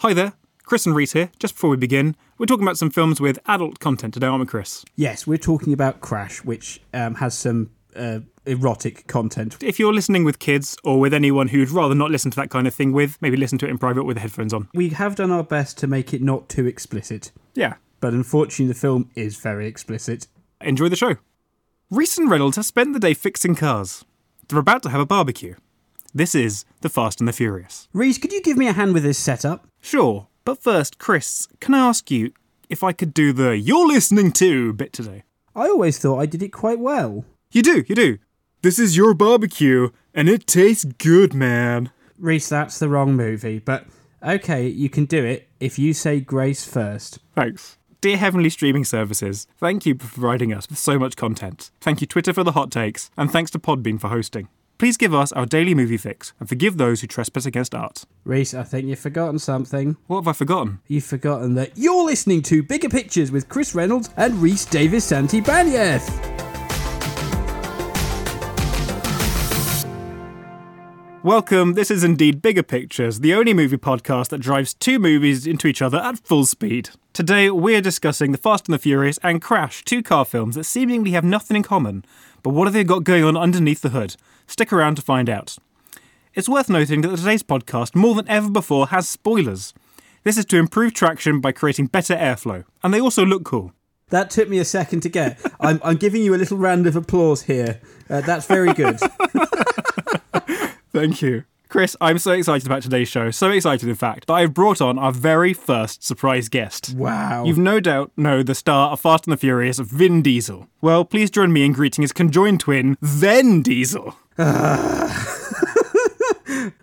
Hi there, Chris and Reese here. Just before we begin, we're talking about some films with adult content today, aren't we, Chris? Yes, we're talking about Crash, which um, has some uh, erotic content. If you're listening with kids or with anyone who'd rather not listen to that kind of thing with, maybe listen to it in private with the headphones on. We have done our best to make it not too explicit, Yeah, but unfortunately, the film is very explicit. enjoy the show. Reese and Reynolds have spent the day fixing cars. They're about to have a barbecue. This is The Fast and the Furious. Reese, could you give me a hand with this setup? Sure, but first, Chris, can I ask you if I could do the you're listening to bit today? I always thought I did it quite well. You do, you do. This is your barbecue, and it tastes good, man. Reese, that's the wrong movie, but okay, you can do it if you say Grace first. Thanks. Dear Heavenly Streaming Services, thank you for providing us with so much content. Thank you, Twitter, for the hot takes, and thanks to Podbean for hosting. Please give us our daily movie fix and forgive those who trespass against art. Reese, I think you've forgotten something. What have I forgotten? You've forgotten that you're listening to Bigger Pictures with Chris Reynolds and Reese Davis Santibanieth. Welcome, this is indeed Bigger Pictures, the only movie podcast that drives two movies into each other at full speed. Today, we're discussing The Fast and the Furious and Crash, two car films that seemingly have nothing in common. But what have they got going on underneath the hood? Stick around to find out. It's worth noting that today's podcast, more than ever before, has spoilers. This is to improve traction by creating better airflow, and they also look cool. That took me a second to get. I'm, I'm giving you a little round of applause here. Uh, that's very good. Thank you. Chris, I'm so excited about today's show. So excited, in fact, that I've brought on our very first surprise guest. Wow. You've no doubt know the star of Fast and the Furious, Vin Diesel. Well, please join me in greeting his conjoined twin, Then Diesel.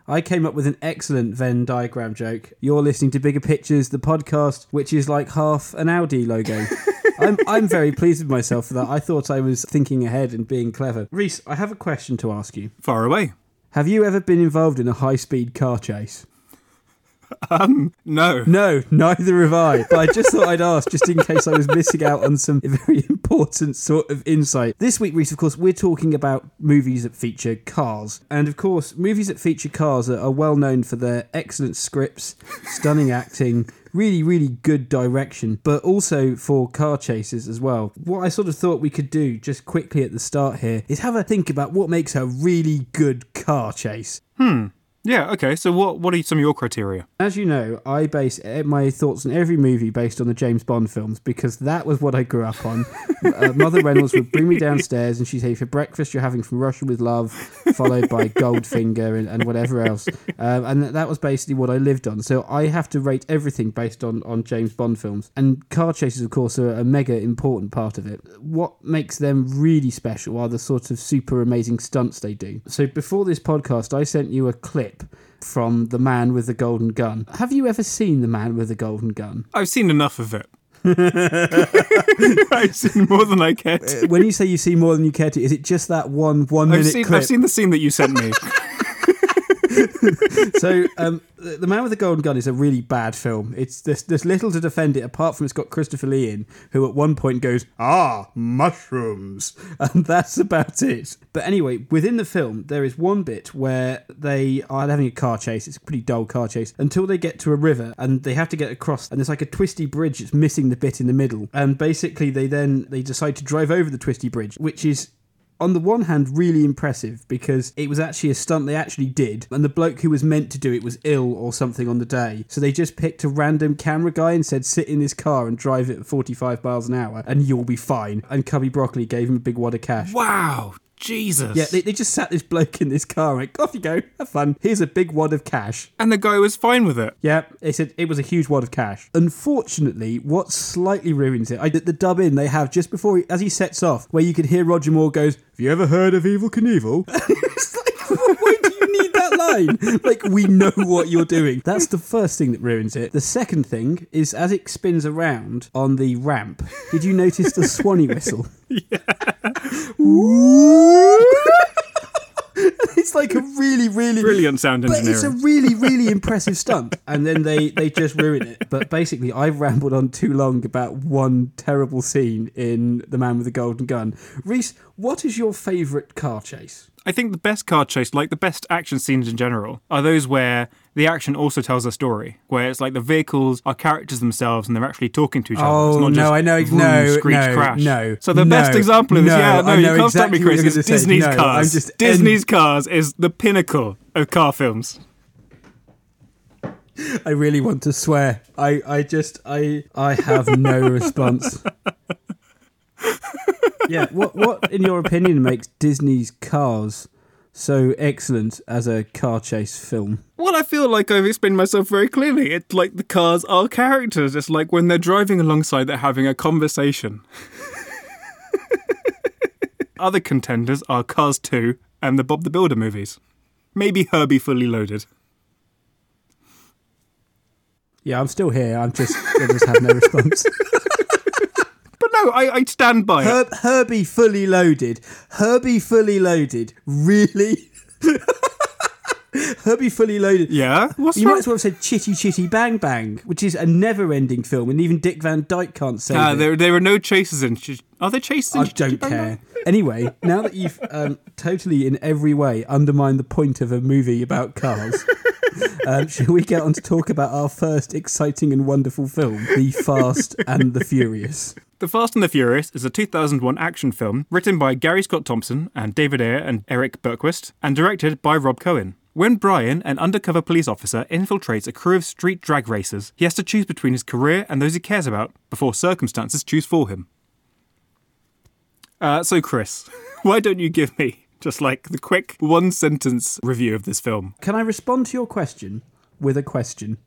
I came up with an excellent Venn diagram joke. You're listening to Bigger Pictures, the podcast, which is like half an Audi logo. I'm, I'm very pleased with myself for that. I thought I was thinking ahead and being clever. Reese, I have a question to ask you. Far away. Have you ever been involved in a high speed car chase? Um, no. No, neither have I. But I just thought I'd ask, just in case I was missing out on some very important sort of insight. This week, Reese, of course, we're talking about movies that feature cars. And of course, movies that feature cars are, are well known for their excellent scripts, stunning acting, really, really good direction, but also for car chases as well. What I sort of thought we could do just quickly at the start here is have a think about what makes a really good car chase. Hmm. Yeah, okay, so what, what are some of your criteria? As you know, I base my thoughts on every movie based on the James Bond films because that was what I grew up on. uh, Mother Reynolds would bring me downstairs and she'd say, For breakfast, you're having from Russia with Love, followed by Goldfinger and, and whatever else. Um, and that was basically what I lived on. So I have to rate everything based on, on James Bond films. And car chases, of course, are a mega important part of it. What makes them really special are the sort of super amazing stunts they do. So before this podcast, I sent you a clip from The Man with the Golden Gun. Have you ever seen The Man with the Golden Gun? I've seen enough of it. I've seen more than I care to. When you say you see more than you care to, is it just that one one I've minute seen, clip? I've seen the scene that you sent me. so um, the man with the golden gun is a really bad film. It's there's, there's little to defend it apart from it's got christopher lee in who at one point goes ah mushrooms. And that's about it. But anyway within the film there is one bit where they are having a car chase. It's a pretty dull car chase. Until they get to a river and they have to get across and there's like a twisty bridge that's missing the bit in the middle. And basically they then they decide to drive over the twisty bridge which is on the one hand, really impressive because it was actually a stunt they actually did, and the bloke who was meant to do it was ill or something on the day. So they just picked a random camera guy and said, sit in this car and drive it at 45 miles an hour, and you'll be fine. And Cubby Broccoli gave him a big wad of cash. wow, Jesus. Yeah, they, they just sat this bloke in this car and went, off you go, have fun. Here's a big wad of cash. and the guy was fine with it. Yeah, they said it was a huge wad of cash. Unfortunately, what slightly ruins it, I did the dub in they have just before, he, as he sets off, where you could hear Roger Moore goes, "Have you ever heard of Evel Knievel?" it's like, why do you need that line? Like, we know what you're doing. That's the first thing that ruins it. The second thing is as it spins around on the ramp. Did you notice the Swanee whistle? Yeah. it's like a really, really Brilliant sound but it's a really, really impressive stunt. And then they, they just ruin it. But basically, I've rambled on too long about one terrible scene in The Man with the Golden Gun. Reese, what is your favourite car chase? I think the best car chase, like the best action scenes in general, are those where the action also tells a story, where it's like the vehicles are characters themselves and they're actually talking to each other. Oh It's not oh, no, just I know. vroom, no, screech, no, crash. no. So the no, best example of this, no, yeah, no, you can't stop me, Chris. Disney's No, Cars. just- Disney's Cars is the pinnacle of car films. I really want to swear. I, I just, I, I have no response. yeah. What, what, in your opinion, makes Disney's Cars so excellent as a car chase film? Well, I feel like I've explained myself very clearly. It's like the cars are characters. It's like when they're driving alongside, they're having a conversation. Other contenders are Cars 2 and the Bob the Builder movies. Maybe Herbie Fully Loaded. Yeah, I'm still here. I'm just, I just have no response. No, I, I stand by it. Herbie fully loaded. Herbie fully loaded. Really? Herbie fully loaded. Yeah? What's You wrong? might as well have said Chitty Chitty Bang Bang, which is a never-ending film, and even Dick Van Dyke can't say Ah, there, there are no chases in. Ch- Are there chases in I Ch- don't care. Anyway, now that you've um, totally, in every way, undermined the point of a movie about cars, um, shall we get on to talk about our first exciting and wonderful film, The Fast and the Furious? The Fast and the Furious is a 2001 action film written by Gary Scott Thompson and David Ayer and Erik Bergquist and directed by Rob Cohen. When Brian, an undercover police officer, infiltrates a crew of street drag racers, he has to choose between his career and those he cares about before circumstances choose for him. Uh, so, Chris, why don't you give me just like the quick one sentence review of this film? Can I respond to your question with a question?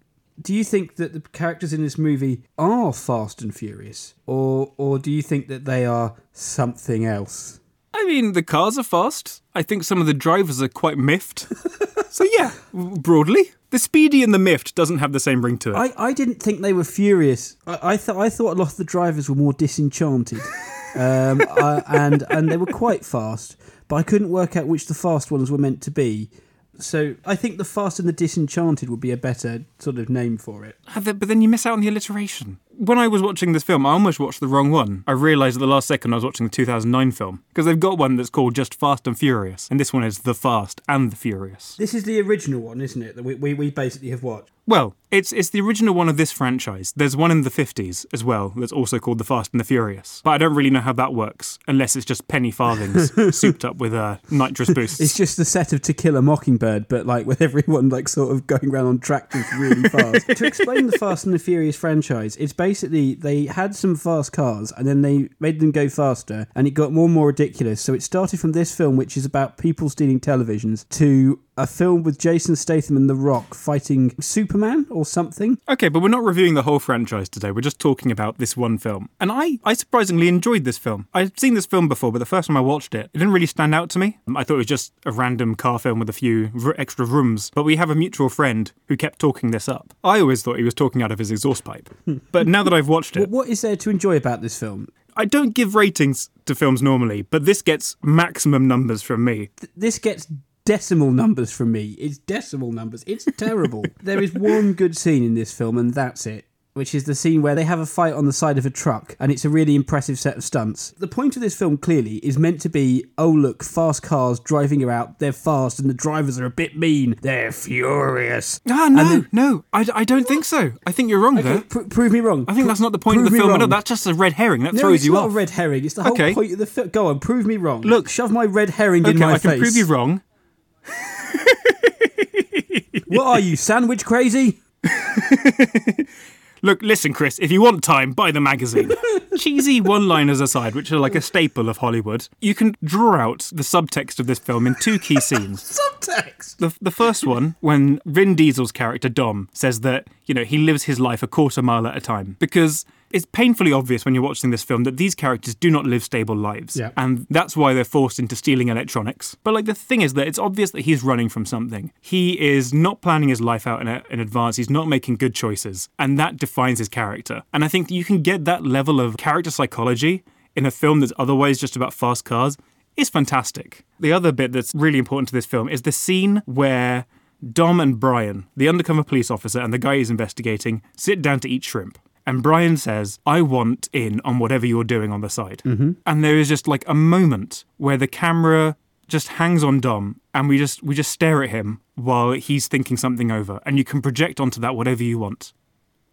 Do you think that the characters in this movie are fast and furious, or or do you think that they are something else? I mean, the cars are fast. I think some of the drivers are quite miffed. so, yeah, broadly. The speedy and the miffed doesn't have the same ring to it. I, I didn't think they were furious. I I, th- I thought a lot of the drivers were more disenchanted, um, I, and and they were quite fast. But I couldn't work out which the fast ones were meant to be. So I think the fast and the disenchanted would be a better sort of name for it. But then you miss out on the alliteration. When I was watching this film, I almost watched the wrong one. I realised at the last second I was watching the 2009 film because they've got one that's called just Fast and Furious, and this one is The Fast and the Furious. This is the original one, isn't it? That we, we, we basically have watched. Well, it's it's the original one of this franchise. There's one in the 50s as well that's also called The Fast and the Furious. But I don't really know how that works unless it's just penny farthings souped up with uh, nitrous boosts. It's just the set of To Kill a Mockingbird, but like with everyone like sort of going around on tractors really fast. to explain the Fast and the Furious franchise, it's basically they had some fast cars and then they made them go faster, and it got more and more ridiculous. So it started from this film, which is about people stealing televisions, to a film with Jason Statham and The Rock fighting Superman or something. Okay, but we're not reviewing the whole franchise today. We're just talking about this one film. And I, I surprisingly enjoyed this film. I'd seen this film before, but the first time I watched it, it didn't really stand out to me. I thought it was just a random car film with a few r- extra rooms. But we have a mutual friend who kept talking this up. I always thought he was talking out of his exhaust pipe. but now that I've watched it, What, what is there to enjoy about this film? I don't give ratings to films normally, but this gets maximum numbers from me. Th- This gets decimal numbers from me. It's decimal numbers. It's terrible. there is one good scene in this film, and that's it. Which is the scene where they have a fight on the side of a truck, and it's a really impressive set of stunts. The point of this film clearly is meant to be oh, look, fast cars driving about, they're fast, and the drivers are a bit mean, they're furious. Ah, no, then- no, I, I don't think so. I think you're wrong there. Pr- prove me wrong. I think that's not the point of the film. No, that's just a red herring. That no, throws it's you not off. a red herring. It's the whole Okay. point of the film. Go on, prove me wrong. Look. shove my red herring in okay, my I can face. prove you wrong. What are you, sandwich crazy? Look, listen, Chris, if you want time, buy the magazine. Cheesy one liners aside, which are like a staple of Hollywood, you can draw out the subtext of this film in two key scenes. Subtext. The, the first one, when Vin Diesel's character Dom says that, you know, he lives his life a quarter mile at a time. Because it's painfully obvious when you're watching this film that these characters do not live stable lives. Yeah. And that's why they're forced into stealing electronics. But like the thing is that it's obvious that he's running from something. He is not planning his life out in, a, in advance. He's not making good choices. And that defines his character. And I think you can get that level of character psychology in a film that's otherwise just about fast cars is fantastic. The other bit that's really important to this film is the scene where Dom and Brian, the undercover police officer and the guy he's investigating, sit down to eat shrimp. And Brian says, I want in on whatever you're doing on the side. Mm-hmm. And there is just like a moment where the camera just hangs on Dom and we just we just stare at him while he's thinking something over and you can project onto that whatever you want.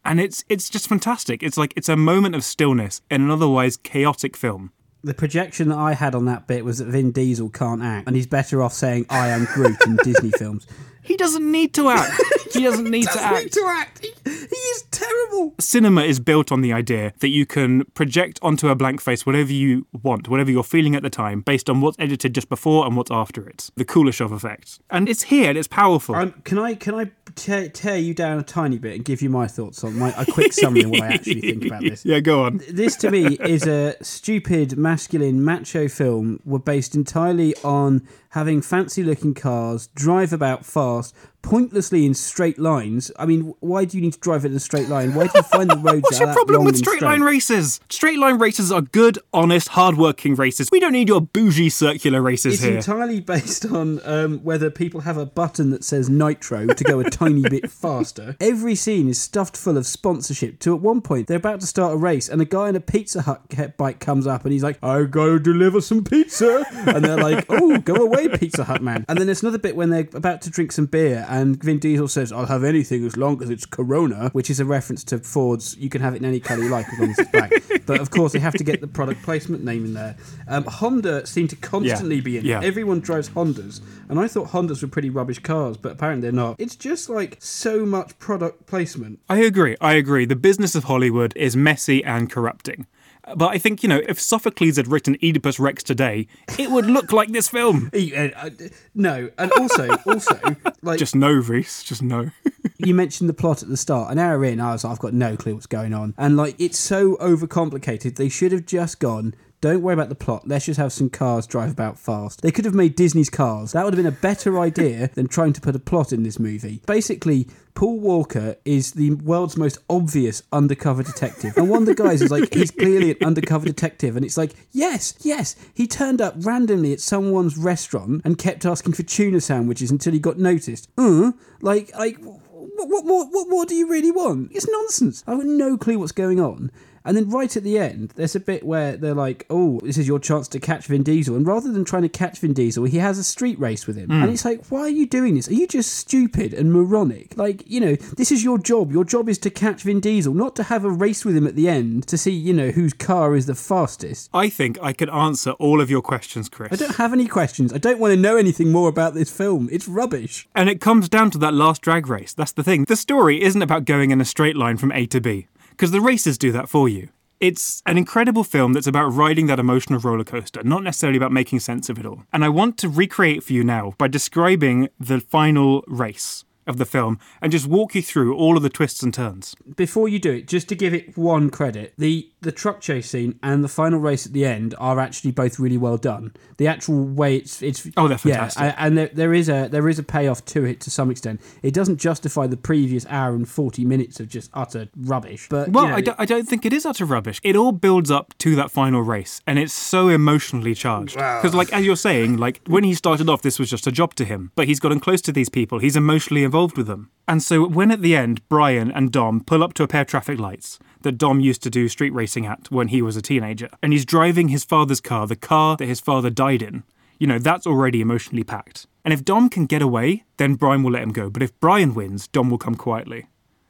And it's it's just fantastic. It's like it's a moment of stillness in an otherwise chaotic film. The projection that I had on that bit was that Vin Diesel can't act, and he's better off saying "I am Groot" in Disney films. He doesn't need to act. He doesn't need to act. Doesn't need to act. He, he is terrible. cinema is built on the idea that you can project onto a blank face whatever you want, whatever you're feeling at the time, based on what's edited just before and what's after it. The Kuleshov effect. And it's here and it's powerful. Um, can I can I tear, tear you down a tiny bit and give you my thoughts on my a quick summary of what I actually think about this? yeah, go on. This to me is a stupid, masculine, macho film. We're based entirely on having fancy looking cars, drive about fast, pointlessly in straight lines. I mean, why do you need to drive it in a straight line? Why do you find the roads What's your problem with and straight line races? Straight line races are good, honest, hard-working races. We don't need your bougie circular races It's here. entirely based on um, whether people have a button that says nitro to go a tiny bit faster. Every scene is stuffed full of sponsorship. To at one point, they're about to start a race, and a guy in a Pizza Hut bike comes up, and he's like, "I gotta deliver some pizza," and they're like, "Oh, go away, Pizza Hut man." And then there's another bit when they're about to drink some beer, and Vin Diesel says, "I'll have anything as long as it's Corona," which is a reference to Ford's. You can have it in any colour you like as long as it's black. but of course, they have to get the product placement name in there. Um, Honda seem to constantly be in it. Yeah. Everyone drives Hondas, and I thought Hondas were pretty rubbish cars, but apparently they're not. It's just like so much product placement. I agree. I agree. The business of Hollywood is messy and corrupting. But I think, you know, if Sophocles had written Oedipus Rex today, it would look like this film. Uh, uh, No, and also, also, like Just no, Reese. Just no. you mentioned the plot at the start. An hour in, I was like, I've got no clue what's going on, and like it's so overcomplicated. They should have just gone. Don't worry about the plot. Let's just have some cars drive about fast. They could have made Disney's cars. That would have been a better idea than trying to put a plot in this movie. Basically, Paul Walker is the world's most obvious undercover detective. And one of the guys is like, he's clearly an undercover detective. And it's like, yes, yes. He turned up randomly at someone's restaurant and kept asking for tuna sandwiches until he got noticed. Uh, like, like, what, what more? What more do you really want? It's nonsense. I've no clue what's going on. And then right at the end, there's a bit where they're like, "Oh, this is your chance to catch Vin Diesel." And rather than trying to catch Vin Diesel, he has a street race with him. And hmm. it's like, why are you doing this? Are you just stupid and moronic? Like, you know, this is your job. Your job is to catch Vin Diesel, not to have a race with him at the end to see, you know, whose car is the fastest. I think I could answer all of your questions, Chris. I don't have any questions. I don't want to know anything more about this film. It's rubbish. And it comes down to that last drag race. That's the thing. The story isn't about going in a straight line from A to B, because the racers do that for you. It's an incredible film that's about riding that emotional roller coaster, not necessarily about making sense of it all. And I want to recreate for you now by describing the final race of the film and just walk you through all of the twists and turns. before you do it, just to give it one credit, the the truck chase scene and the final race at the end are actually both really well done. The actual way it's it's Oh, they're fantastic. Yeah, and there, there is a there is a payoff to it to some extent. It doesn't justify the previous hour and forty minutes of just utter rubbish. But Well, you know, I, don't, I don't think it is utter rubbish. It all builds up to that final race, and it's so emotionally charged. Because, like as you're saying, like when he started off, this was just a job to him, but he's gotten close to these people. He's emotionally involved with them, and so when at the end, Brian and Dom pull up to a pair of traffic lights that Dom used to do street racing at when he was a teenager, and he's driving his father's car, the car that his father died in. You know, that's already emotionally packed. And if Dom can get away, then Brian will let him go. But if Brian wins, Dom will come quietly.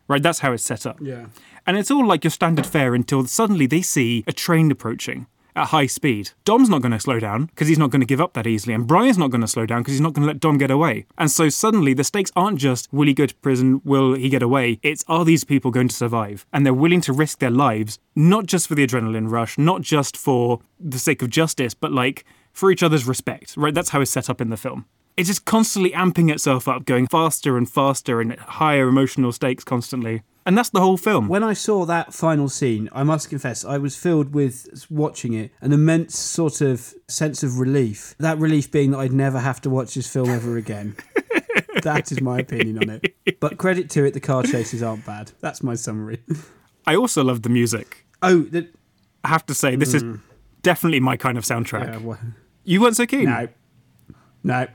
Right? That's how it's set up. Yeah. And it's all like your standard fare until suddenly they see a train approaching at high speed. Dom's not going to slow down because he's not going to give up that easily, and Brian's not going to slow down because he's not going to let Dom get away. And so suddenly the stakes aren't just will he go to prison, will he get away? It's are these people going to survive? And they're willing to risk their lives, not just for the adrenaline rush, not just for the sake of justice, but like for each other's respect, right? That's how it's set up in the film. It's just constantly amping itself up, going faster and faster and higher emotional stakes constantly. And that's the whole film. When I saw that final scene, I must confess, I was filled with watching it an immense sort of sense of relief. That relief being that I'd never have to watch this film ever again. that is my opinion on it. But credit to it, the car chases aren't bad. That's my summary. I also love the music. Oh, the, I have to say, this is definitely my kind of soundtrack. uh, wha- You weren't so keen. no, no,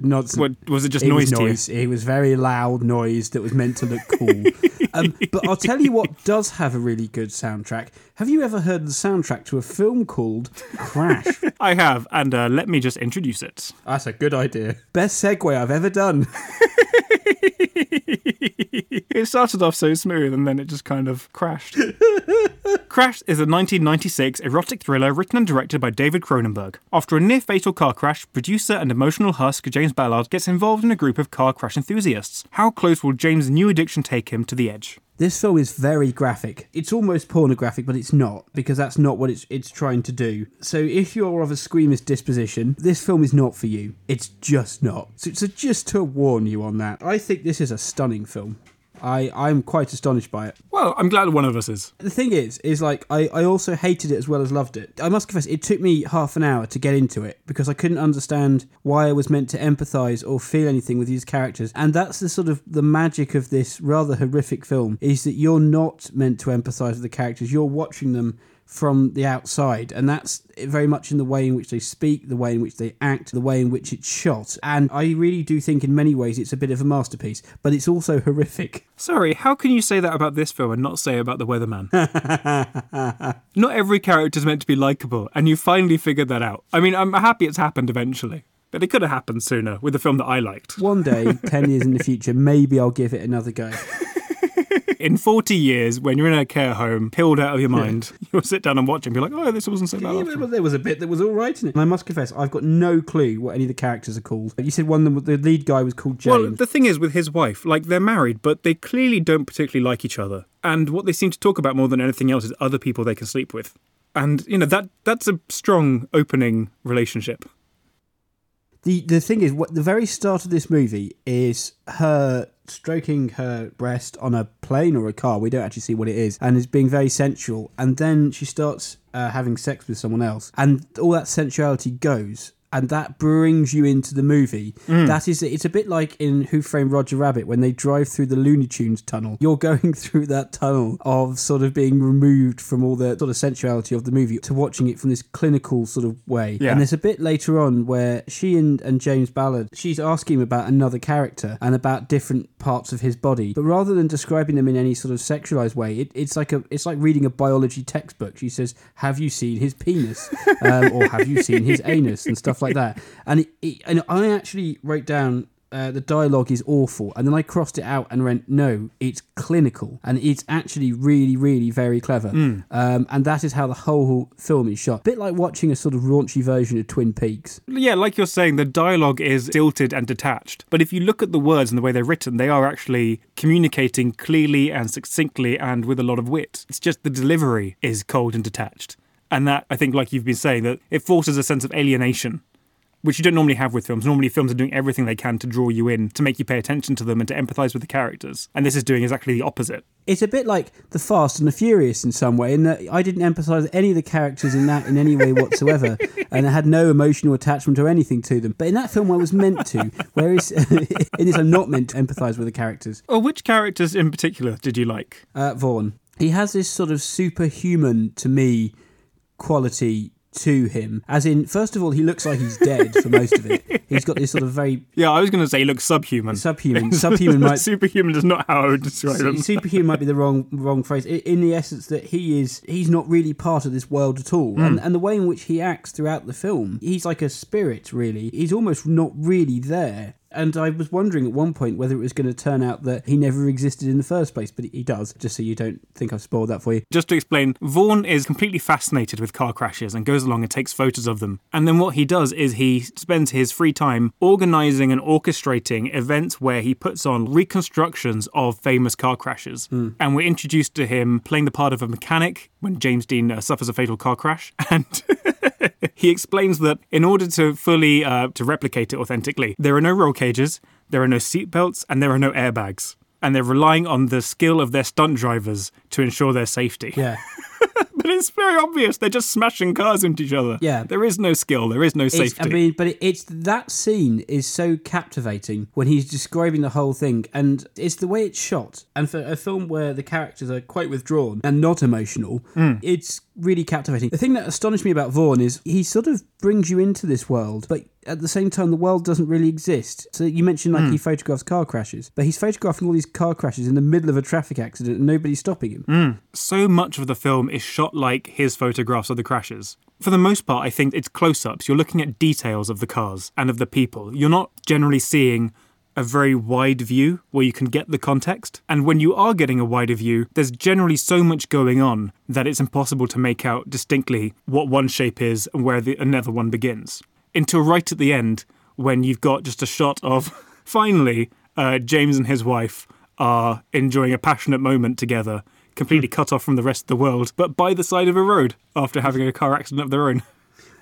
not. What, was it just it noise was noise. It was very loud noise that was meant to look cool. Um, but I'll tell you what does have a really good soundtrack. Have you ever heard the soundtrack to a film called Crash? I have, and uh, let me just introduce it. That's a good idea. Best segue I've ever done. it started off so smooth and then it just kind of crashed. Crash is a 1996 erotic thriller written and directed by David Cronenberg. After a near fatal car crash, producer and emotional husk James Ballard gets involved in a group of car crash enthusiasts. How close will James' new addiction take him to the edge? This film is very graphic. It's almost pornographic, but it's not because that's not what it's it's trying to do. So if you're of a squeamish disposition, this film is not for you. It's just not. So, so just to warn you on that, I think this is a stunning film. I, I'm quite astonished by it. Well, I'm glad one of us is. The thing is, is like I, I also hated it as well as loved it. I must confess, it took me half an hour to get into it because I couldn't understand why I was meant to empathise or feel anything with these characters. And that's the sort of the magic of this rather horrific film is that you're not meant to empathise with the characters. You're watching them from the outside and that's very much in the way in which they speak the way in which they act the way in which it's shot and i really do think in many ways it's a bit of a masterpiece but it's also horrific Sorry, how can you say that about this film and not say about The Weatherman? not every character is meant to be likable, and you finally figured that out. I mean, I'm happy it's happened eventually, but it could have happened sooner with a film that I liked. one day 10 years in the future maybe i'll give it another go In 40 years, when you're in a care home, pilled out of your mind, you'll sit down and watch it and be like, oh, this wasn't so bad. Yeah, after there was a bit that was all right in it. And I must confess, I've got no clue what any of the characters are called. You said one of them, the lead guy was called James. Well, the thing is with his wife, like they're married, but they clearly don't particularly like each other. And what they seem to talk about more than anything else is other people they can sleep with. And you know that that's a strong opening relationship. The the thing is, what the very start of this movie is her stroking her breast on a plane or a car. We don't actually see what it is, and is being very sensual. And then she starts uh, having sex with someone else, and all that sensuality goes. And that brings you into the movie. That is, it's a bit like in Who Framed Roger Rabbit when they drive through the Looney Tunes tunnel. You're going through that tunnel of sort of being removed from all the sort of sensuality of the movie to watching it from this clinical sort of way. Yeah. And there's a bit later on where she and, and James Ballard, she's asking him about another character and about different parts of his body. But rather than describing them in any sort of sexualized way, it, it's like a it's like reading a biology textbook. She says, "Have you seen his penis?" um, or "Have you seen his anus?" and stuff like that. And it, it, and I actually wrote down uh, the dialogue is awful. And then I crossed it out and went, no, it's clinical. And it's actually really, really very clever. Um, and that is how the whole film is shot. A bit like watching a sort of raunchy version of Twin Peaks. Yeah, like you're saying, the dialogue is stilted and detached. But if you look at the words and the way they're written, they are actually communicating clearly and succinctly and with a lot of wit. It's just the delivery is cold and detached. And that, I think, like you've been saying, that it forces a sense of alienation, which you don't normally have with films. Normally, films are doing everything they can to draw you in, to make you pay attention to them and to empathize with the characters. And this is doing exactly the opposite. It's a bit like The Fast and the Furious in some way, in that I didn't empathise with any of the characters in that in any way whatsoever, and I had no emotional attachment or anything to them. But in that film, I was meant to, whereas in this, I'm not meant to empathise with the characters. Well, which characters in particular did you like? Uh, Vaughan, he has this sort of superhuman to me quality to him. As in, first of all, he looks like he's dead for most of it. He's got this sort of very Yeah, I was going to say he looks subhuman. subhuman. Subhuman might Superhuman is not how I would describe him. superhuman might be the wrong wrong phrase in the essence that he is he's not really part of this world at all and, hmm. and the way in which he acts throughout the film he's like a spirit really he's almost not really there and I was wondering at one point whether it was going to turn out that he never existed in the first place, but he does, just so you don't think I've spoiled that for you. Just to explain, Vaughan is completely fascinated with car crashes and goes along and takes photos of them. And then what he does is he spends his free time organizing and orchestrating events where he puts on reconstructions of famous car crashes. And we're introduced to him playing the part of a mechanic when James Dean uh, suffers a fatal car crash. And he explains that in order to fully uh, to replicate it authentically, there are no roll cages, there are no seatbelts, and there are no airbags. And they're relying on the skill of their stunt drivers to ensure their safety. Yeah. but it's very obvious. They're just smashing cars into each other. Yeah. There is no skill. There is no It's, safety. I mean, but it, it's that scene is so captivating when he's describing the whole thing, and it's the way it's shot. And for a film where the characters are quite withdrawn and not emotional, Hmm. it's really captivating. The thing that astonished me about Vaughan is he sort of brings you into this world, but at the same time, the world doesn't really exist. So you mentioned like Hmm. he photographs car crashes, but he's photographing all these car crashes in the middle of a traffic accident, and nobody's stopping him. so much of the film is shot like his photographs of the crashes. For the most part, I think it's close ups. You're looking at details of the cars and of the people. You're not generally seeing a very wide view where you can get the context. And when you are getting a wider view, there's generally so much going on that it's impossible to make out distinctly what one shape is and where the another one begins. Until right at the end, when you've got just a shot of finally uh, James and his wife are enjoying a passionate moment together, completely cut off from the rest of the world, but by the side of a road after having a car accident of their own.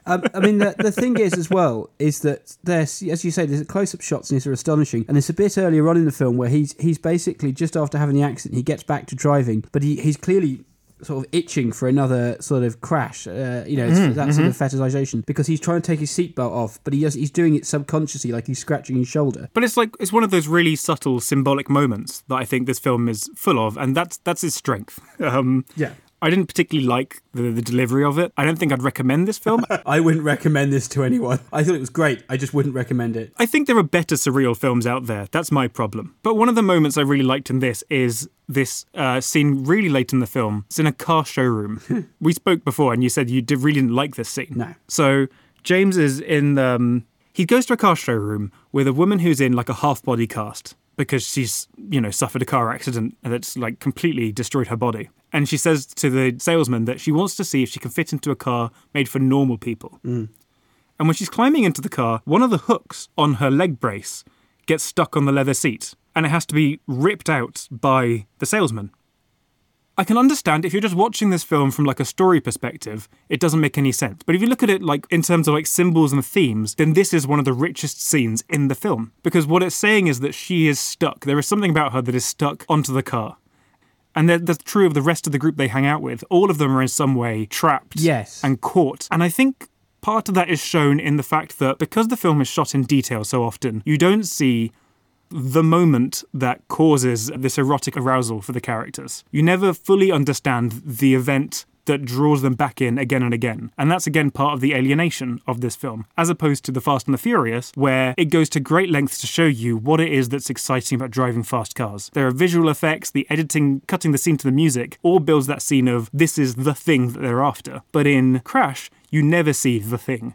Um, I mean, the, the thing is, as well, is that there's, as you say, there's close-up shots and these are astonishing. And it's a bit earlier on in the film where he's he's basically just after having the accident, he gets back to driving, but he, he's clearly sort of itching for another sort of crash. Uh, you know, it's that sort of fetishization because he's trying to take his seatbelt off, but he does, he's doing it subconsciously, like he's scratching his shoulder. But it's like it's one of those really subtle symbolic moments that I think this film is full of, and that's that's his strength. Um, Yeah. I didn't particularly like the, the delivery of it. I don't think I'd recommend this film. I wouldn't recommend this to anyone. I thought it was great. I just wouldn't recommend it. I think there are better surreal films out there. That's my problem. But one of the moments I really liked in this is this uh, scene really late in the film. It's in a car showroom. we spoke before, and you said you did, really didn't like this scene. No. So James is in. Um, he goes to a car showroom with a woman who's in like a half body cast because she's you know suffered a car accident that's like completely destroyed her body. And she says to the salesman that she wants to see if she can fit into a car made for normal people. Mm. And when she's climbing into the car, one of the hooks on her leg brace gets stuck on the leather seat and it has to be ripped out by the salesman. I can understand if you're just watching this film from like a story perspective, it doesn't make any sense. But if you look at it like in terms of like symbols and themes, then this is one of the richest scenes in the film because what it's saying is that she is stuck. There is something about her that is stuck onto the car. And that- that's true of the rest of the group they hang out with. All of them are in some way trapped Yes. and caught. And I think part of that is shown in the fact that because the film is shot in detail so often, you don't see the moment that causes this erotic arousal for the characters. You never fully understand the event that draws them back in again and again. And that's again part of the alienation of this film, as opposed to The Fast and the Furious, where it goes to great lengths to show you what it is that's exciting about driving fast cars. There are visual effects, the editing, cutting the scene to the music, all builds that scene of this is the thing that they're after. But in Crash, you never see the thing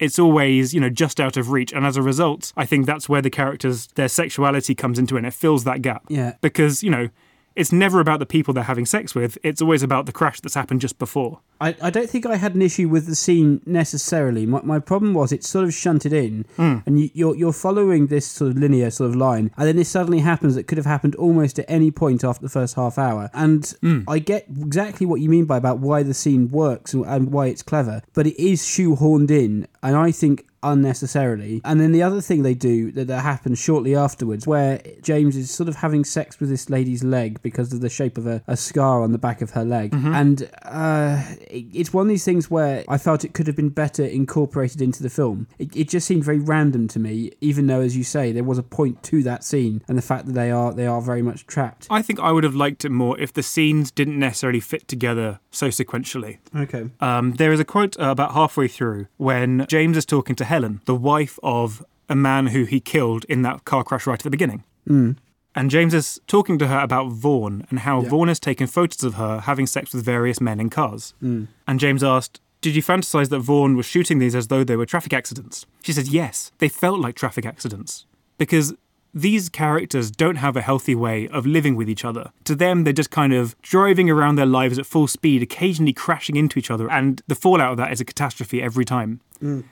it's always you know just out of reach and as a result i think that's where the characters their sexuality comes into it and it fills that gap Yeah. because you know it's never about the people they're having sex with it's always about the crash that's happened just before I, I don't think I had an issue with the scene necessarily. My, my problem was it's sort of shunted in, hmm. and you, you're you're following this sort of linear sort of line, and then this suddenly happens that could have happened almost at any point after the first half hour. And hmm. I get exactly what you mean by about why the scene works and, and why it's clever, but it is shoehorned in, and I think unnecessarily. And then the other thing they do that, that happens shortly afterwards, where James is sort of having sex with this lady's leg because of the shape of a, a scar on the back of her leg. And uh, it, it's one of these things where I felt it could have been better incorporated into the film. It, it just seemed very random to me, even though, as you say, there was a point to that scene and the fact that they are they are very much trapped. i think i would have liked it more if the scenes didn't necessarily fit together so sequentially Okay. Um, there is a quote uh, about halfway through when James is talking to Helen, the wife of a man who he killed in that car crash right at the beginning. Hmm. And James is talking to her about Vaughan and how Vaughan has taken photos of her having sex with various men in cars. Hmm. And James asked, Did you fantasize that Vaughan was shooting these as though they were traffic accidents? She said, Yes, they felt like traffic accidents. Because these characters don't have a healthy way of living with each other. To them, they're just kind of driving around their lives at full speed, occasionally crashing into each other, and the fallout of that is a catastrophe every time. Hmm.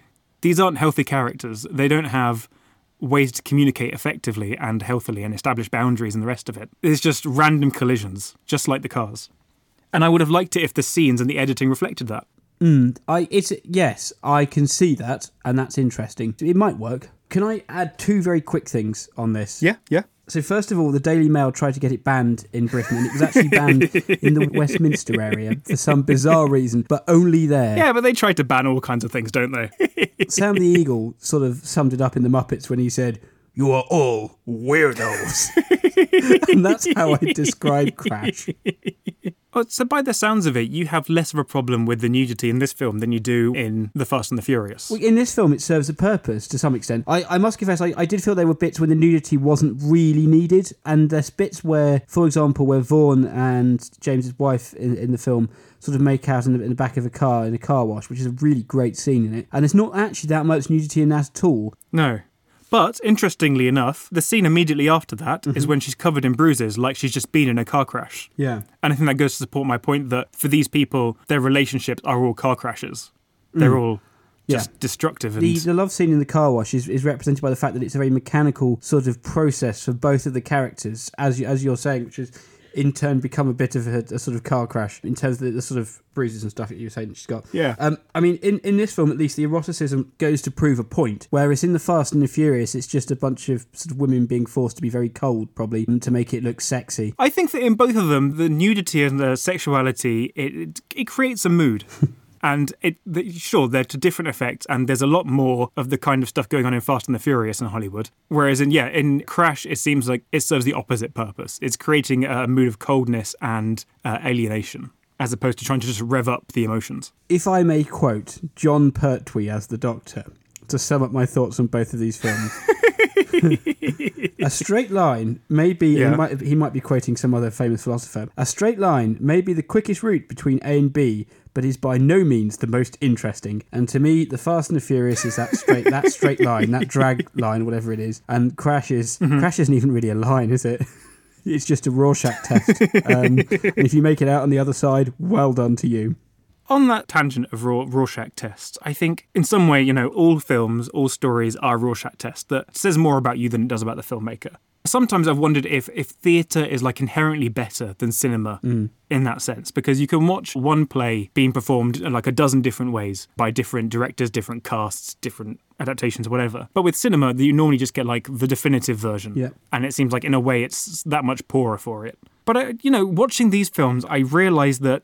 These aren't healthy characters. They don't have ways to communicate effectively and healthily and establish boundaries and the rest of it. It's just random collisions, just like the cars. And I would have liked it if the scenes and the editing reflected that. Mm, I it's yes, I can see that, and that's interesting. It might work. Can I add two very quick things on this? Yeah, yeah. So first of all, the Daily Mail tried to get it banned in Britain, and it was actually banned in the Westminster area for some bizarre reason, but only there. Yeah, but they try to ban all kinds of things, don't they? Sam the Eagle sort of summed it up in the Muppets when he said, "You are all weirdos," and that's how I describe Crash. Oh, so by the sounds of it, you have less of a problem with the nudity in this film than you do in The Fast and the Furious. In this film, it serves a purpose to some extent. I, I must confess, I, I did feel there were bits where the nudity wasn't really needed, and there's bits where, for example, where Vaughan and James's wife in, in the film sort of make out in the, in the back of a car in a car wash, which is a really great scene in it. And there's not actually that much nudity in that at all. No. But interestingly enough, the scene immediately after that is mm-hmm. when she's covered in bruises, like she's just been in a car crash. Yeah. And I think that goes to support my point that for these people, their relationships are all car crashes. They're mm. all just Yeah. destructive and The, the love scene in the car wash is, is represented by the fact that it's a very mechanical sort of process for both of the characters, as you, as you're saying, which has in turn become a bit of a, a sort of car crash in terms of the, the sort of bruises and stuff that you were saying she's got. Yeah. Um, I mean, in, in this film, at least, the eroticism goes to prove a point, whereas in The Fast and the Furious, it's just a bunch of sort of women being forced to be very cold, probably, to make it look sexy. I think that in both of them, the nudity and the sexuality, it, it, it creates a mood. And it, the, sure, they're to different effects, and there's a lot more of the kind of stuff going on in Fast and the Furious in Hollywood. Whereas in yeah, in Crash, it seems like it serves the opposite purpose. It's creating a mood of coldness and uh, alienation, as opposed to trying to just rev up the emotions. If I may quote Jon Pertwee as the Doctor to sum up my thoughts on both of these films. a straight line may be, Yeah. he, might, he might be quoting some other famous philosopher, a straight line may be the quickest route between A and B, but is by no means the most interesting. And to me, The Fast and the Furious is that straight, that straight line, that drag line, whatever it is. And Crash is, Crash isn't even really a line, is it? It's just a Rorschach test. Um, and if you make it out on the other side, well done to you. On that tangent of Raw, Rorschach tests, I think in some way, you know, all films, all stories are Rorschach tests that says more about you than it does about the filmmaker. Sometimes I've wondered if if theatre is like inherently better than cinema in that sense, because you can watch one play being performed in like a dozen different ways by different directors, different casts, different adaptations, whatever. But with cinema, you normally just get like the definitive version, Yeah. and it seems like in a way it's that much poorer for it. But uh, you know, watching these films, I realised that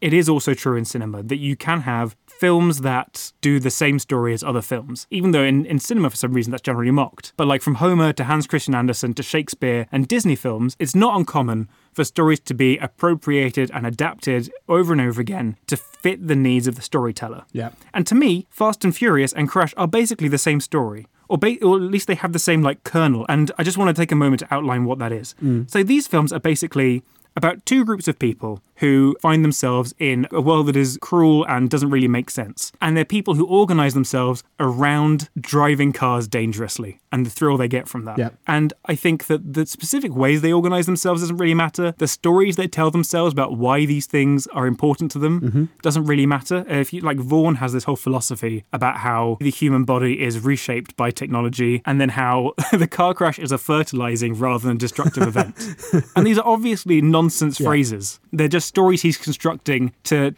it is also true in cinema that you can have films that do the same story as other films, even though in, in cinema, for some reason, that's generally mocked. But like from Homer to Hans Christian Andersen to Shakespeare and Disney films, it's not uncommon for stories to be appropriated and adapted over and over again to fit the needs of the storyteller. Yeah. And to me, Fast and Furious and Crash are basically the same story. Or, ba- or at least they have the same like kernel. And I just want to take a moment to outline what that is. Mm. So these films are basically about two groups of people who find themselves in a world that is cruel and doesn't really make sense. And they're people who organize themselves around driving cars dangerously and the thrill they get from that. Yep. And I think that the specific ways they organize themselves doesn't really matter. The stories they tell themselves about why these things are important to them mm-hmm. doesn't really matter. If you like Vaughan has this whole philosophy about how the human body is reshaped by technology and then how the car crash is a fertilizing rather than destructive event. And these are obviously nonsense phrases. They're just stories he's constructing to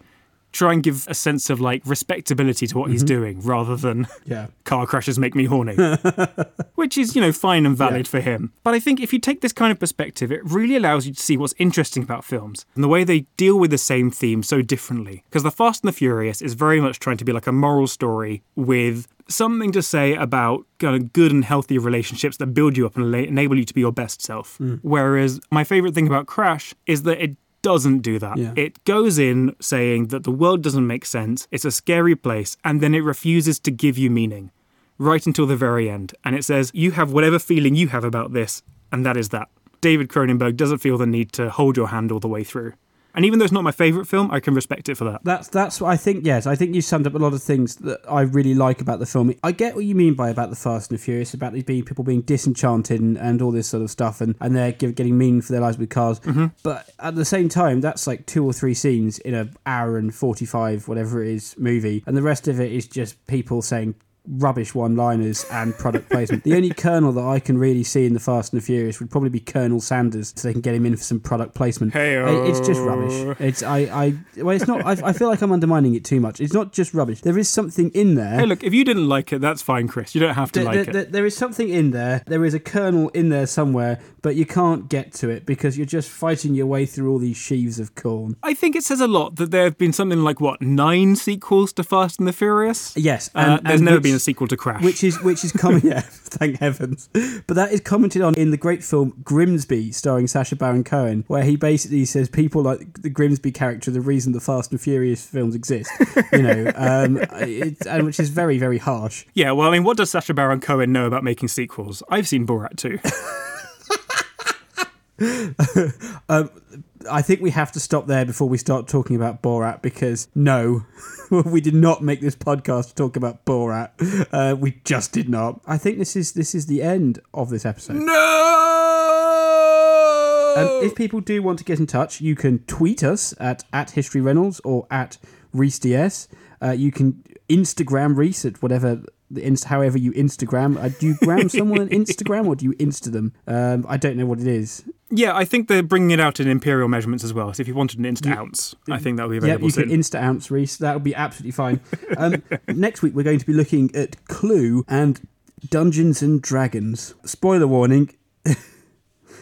try and give a sense of like respectability to what he's mm-hmm. doing rather than Yeah. car crashes make me horny. Which is, you know, fine and valid Yeah. for him. But I think if you take this kind of perspective, it really allows you to see what's interesting about films and the way they deal with the same theme so differently. Because The Fast and the Furious is very much trying to be like a moral story with something to say about kind of good and healthy relationships that build you up and enable you to be your best self. Mm. Whereas my favorite thing about Crash is that it doesn't do that. Yeah. It goes in saying that the world doesn't make sense, it's a scary place, and then it refuses to give you meaning right until the very end. And it says, you have whatever feeling you have about this, and that is that. David Cronenberg doesn't feel the need to hold your hand all the way through. And even though it's not my favourite film, I can respect it for that. That's that's what I think. Yes, I think you summed up a lot of things that I really like about the film. I get what you mean by about the Fast and the Furious, about these being people being disenchanted and, and all this sort of stuff, and and they're give, getting mean for their lives with cars. Mm-hmm. But at the same time, that's like two or three scenes in an hour and forty five, whatever it is, movie, and the rest of it is just people saying rubbish one-liners and product placement. The only Colonel that I can really see in the Fast and the Furious would probably be Colonel Sanders, so they can get him in for some product placement. Hey-o. I- it's just rubbish. It's I I well, it's not. I, I feel like I'm undermining it too much. It's not just rubbish. There is something in there. Hey, look, if you didn't like it, that's fine, Chris. You don't have to There- like there- it. there- there is something in there. There is a kernel in there somewhere, but you can't get to it because you're just fighting your way through all these sheaves of corn. I think it says a lot that there have been something like, what, nine sequels to Fast and the Furious? Yes, Uh, and, there's and never which- been a sequel to Crash. which is which is coming. yeah, thank heavens. But that is commented on in the great film Grimsby, starring Sacha Baron Cohen, where he basically says people like the Grimsby character are the reason the Fast and Furious films exist. You know, um, it, and which is very very harsh. yeah, well, I mean, what does Sacha Baron Cohen know about making sequels? I've seen Borat too. I think we have to stop there before we start talking about Borat because no, we did not make this podcast to talk about Borat. Uh, we just did not. I think this is this is the end of this episode. no! Um, if people do want to get in touch, you can tweet us at, at History Reynolds or at Reese DS. Uh, you can Instagram Reese at whatever, the however you Instagram. Uh, do you gram someone on Instagram or do you Insta them? Um, I don't know what it is. yeah, I think they're bringing it out in imperial measurements as well. So if you wanted an insta ounce, I think that will be Yeah, available you soon. can Insta ounce Reese. That would be absolutely fine. Um, next week, we're going to be looking at Clue and Dungeons and Dragons. Spoiler warning.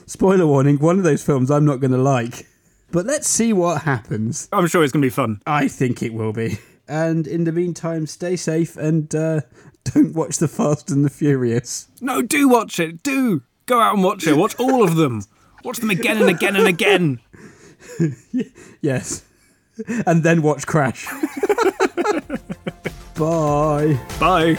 Spoiler warning, one of those films I'm not going to like. But let's see what happens. I'm sure it's going to be fun. I think it will be. And in the meantime, stay safe and uh, don't watch The Fast and the Furious. No, do watch it. Do. Go out and watch it. Watch all of them. Watch them again and again and again. Yes. And then watch Crash. Bye. Bye.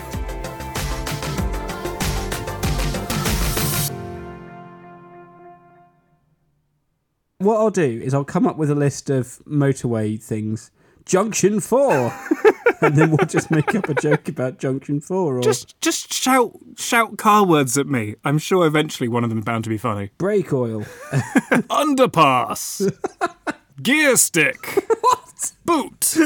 What I'll do is I'll come up with a list of motorway things. Junction 4! and then we'll just make up a joke about Junction 4 or Just just shout shout car words at me. I'm sure eventually one of them is bound to be funny. brake oil. Underpass. Gear stick. What? Boot.